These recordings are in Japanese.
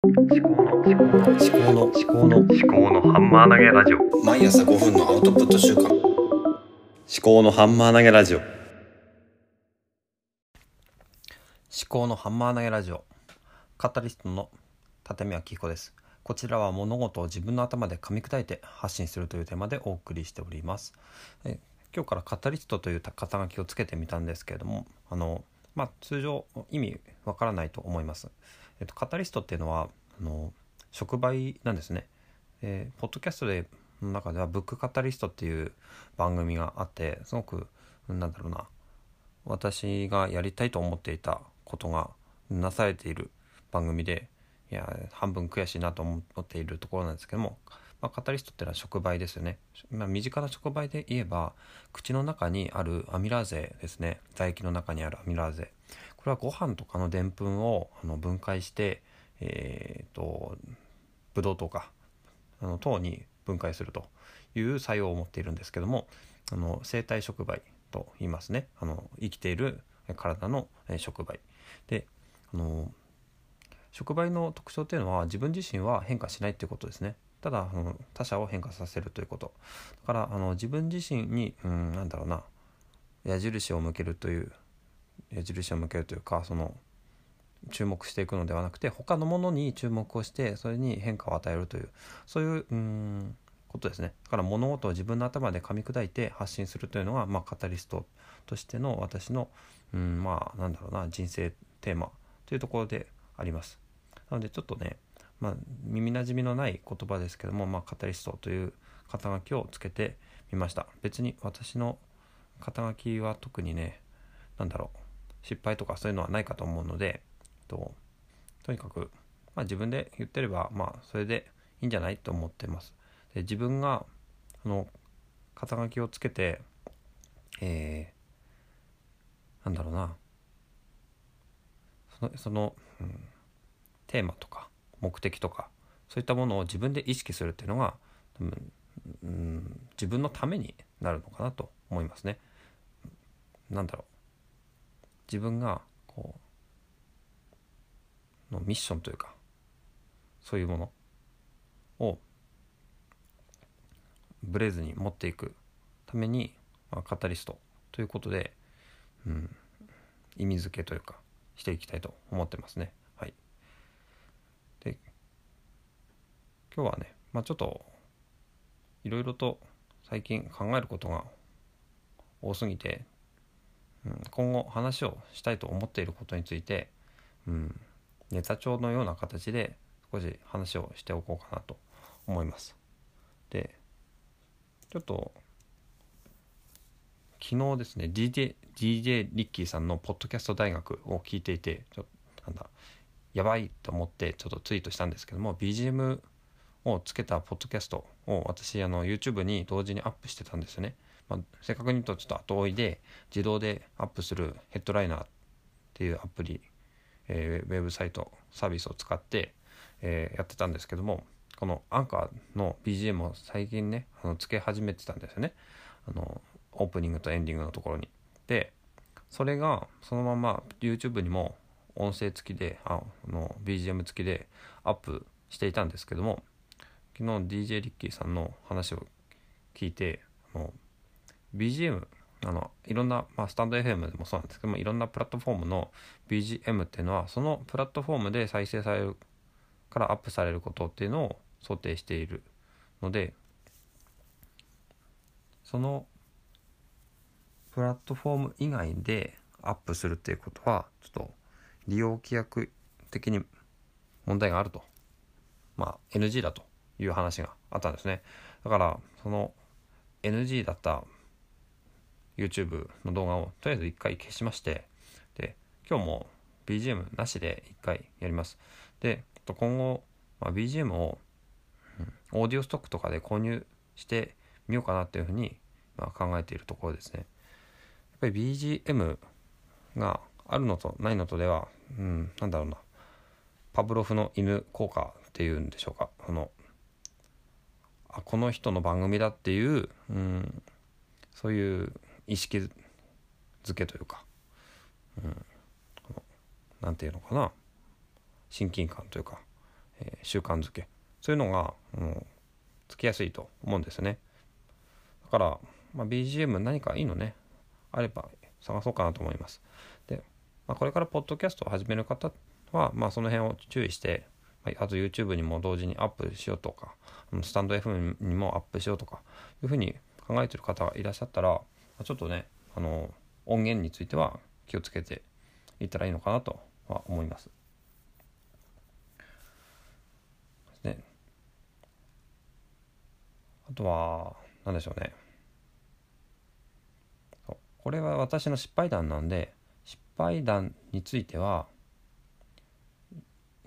思考の思考の思考の思考の思考のハンマー投げラジオ。毎朝5分のアウトプット週間。思考のハンマー投げラジオ。思考のハンマー投げラジオ。カタリストの立見明彦です。こちらは物事を自分の頭で噛み砕いて発信するというテーマでお送りしております。え今日からカタリストという肩書きをつけてみたんですけれどもあのまあ通常意味わからないと思いますえっと、カタリストっていうのはあの触媒なんですね。えー、ポッドキャストでの中ではブックカタリストっていう番組があってすごくなんだろうな私がやりたいと思っていたことがなされている番組でいや半分悔しいなと思っているところなんですけども、まあ、カタリストっていうのは触媒ですよね、まあ、身近な触媒で言えば口の中にあるアミラーゼですね。唾液の中にあるアミラーゼ。これはご飯とかのでんぷんをあの分解してえーと、ブドウとかあの糖に分解するという作用を持っているんですけどもあの生体触媒と言いますね。あの生きている体の触媒。であの触媒の特徴というのは自分自身は変化しないということですね。ただあの他者を変化させるということ。だからあの自分自身に、うん、なんだろうな矢印を向けるという矢印を向けるというかその注目していくのではなくて他のものに注目をしてそれに変化を与えるというそういううんことですね。だから物事を自分の頭で噛み砕いて発信するというのが、まあ、カタリストとしての私のうんまあなんだろうな人生テーマというところであります。なのでちょっとね、まあ、耳なじみのない言葉ですけども、まあ、カタリストという肩書きをつけてみました。別に私の肩書きは特にね何だろう。失敗とかそういうのはないかと思うのでととにかく、まあ、自分で言ってればまあそれでいいんじゃないと思ってます。で自分がその肩書きをつけてえー、なんだろうなそのその、うん、テーマとか目的とかそういったものを自分で意識するっていうのが、うん、うん、自分のためになるのかなと思いますね。なんだろう自分がこうのミッションというかそういうものをブレずに持っていくために、まあ、カタリストということで、うん、意味付けというかしていきたいと思ってますね。はい、で今日はね、まあ、ちょっといろいろと最近考えることが多すぎて、うん、今後話をしたいと思っていることについて、うん、ネタ帳のような形で少し話をしておこうかなと思います。でちょっと昨日ですね DJ, DJ リッキーさんのポッドキャスト大学を聞いていてちょっとなんだやばいと思ってちょっとツイートしたんですけども BGM をつけたポッドキャストを私あの YouTube に同時にアップしてたんですよね。まあ、正確に言うとちょっと後追いで自動でアップするヘッドライナーっていうアプリえー、ウェブサイトサービスを使って、えー、やってたんですけどもこのアンカーの BGM を最近ねあのつけ始めてたんですよねあのオープニングとエンディングのところに。でそれがそのまま YouTube にも音声付きであの BGM 付きでアップしていたんですけども昨日 DJ リッキーさんの話を聞いてあの BGM あのいろんな、まあ、スタンド FM でもそうなんですけどもいろんなプラットフォームの BGM っていうのはそのプラットフォームで再生されるからアップされることっていうのを想定しているのでそのプラットフォーム以外でアップするっていうことはちょっと利用規約的に問題があると。まあ NG だという話があったんですね。だからその NG だった YouTube の動画をとりあえず一回消しましてで今日も BGM なしで一回やります。で今後、まあ、BGM を、オーディオストックとかで購入してみようかなっていうふうに、まあ、考えているところですね。やっぱり BGM があるのとないのとでは、うん、なんだろうな。パブロフの犬効果っていうんでしょうか。このあこの人の番組だっていう、うん、そういう意識づけというか、うん、なんていうのかな親近感というか、えー習慣づけ。そういうのが、うん、つきやすいと思うんですね。だから、まあ、BGM 何かいいのねあれば探そうかなと思います。で、まあ、これからポッドキャストを始める方は、まあ、その辺を注意してはいあと YouTube にも同時にアップしようとかスタンド FM にもアップしようとかいうふうに考えてる方がいらっしゃったらちょっとねあの音源については気をつけていったらいいのかなとは思います。ね、あとは何でしょうね。これは私の失敗談なんで失敗談については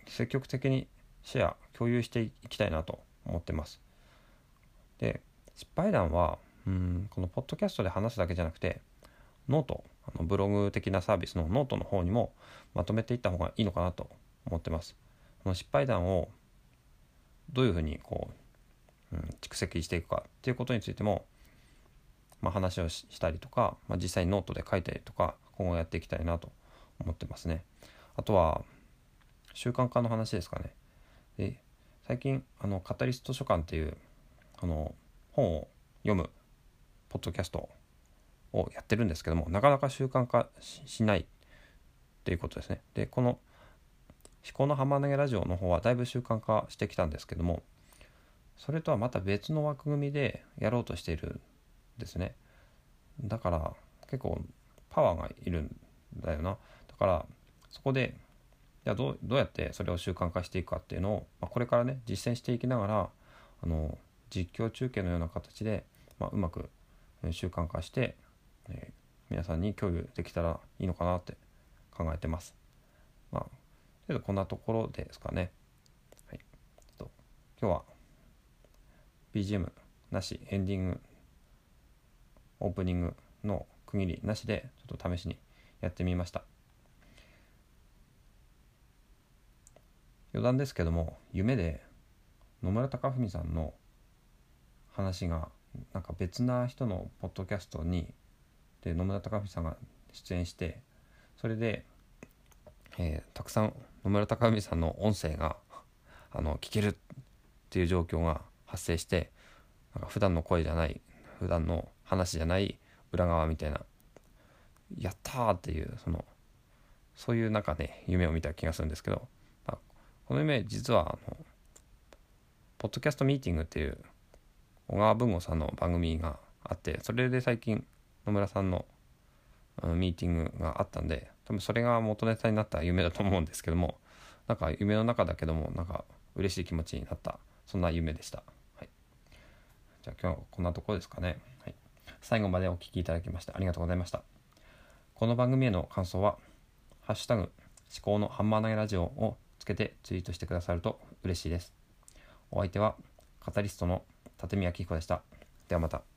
積極的にシェア共有していきたいなと思ってます。で失敗談はうん、このポッドキャストで話すだけじゃなくてノートあのブログ的なサービスのノートの方にもまとめていった方がいいのかなと思ってます。この失敗談をどういうふうにこう、うん、蓄積していくかっていうことについても、まあ、話をしたりとか、まあ、実際にノートで書いたりとか今後やっていきたいなと思ってますね。あとは習慣化の話ですかね。で最近あのカタリスト書館っていうあの本を読むポッドキャストをやってるんですけどもなかなか習慣化ししないっていうことですね。でこの「思考の浜投げラジオ」の方はだいぶ習慣化してきたんですけどもそれとはまた別の枠組みでやろうとしているんですね。だから結構パワーがいるんだよな。だからそこでじゃあどうどうやってそれを習慣化していくかっていうのを、まあ、これからね実践していきながらあの実況中継のような形で、まあ、うまく習慣化して、え皆さんに共有できたらいいのかなって考えてます。まあ、とりあえずこんなところですかね。はい、と今日は BGM なしエンディングオープニングの区切りなしでちょっと試しにやってみました。余談ですけども夢で野村貴文さんの話がなんか別な人のポッドキャストにで野村貴文さんが出演してそれで、えーたくさん野村貴文さんの音声があの聞けるっていう状況が発生してなんか普段の声じゃない普段の話じゃない裏側みたいなやったっていうそのそういうなんかね夢を見た気がするんですけど、まあこの夢実はあのポッドキャストミーティングっていう小川文吾さんの番組があってそれで最近野村さんのミーティングがあったんで多分それが元ネタになった夢だと思うんですけどもなんか夢の中だけどもなんか嬉しい気持ちになったそんな夢でした、はい、じゃあ今日はこんなところですかね、はい、最後までお聞きいただきましてありがとうございました。この番組への感想は「ハッシュタグ思考のハンマー投げラジオ」をつけてツイートしてくださると嬉しいです。お相手はカタリストの立見明彦でした。ではまた。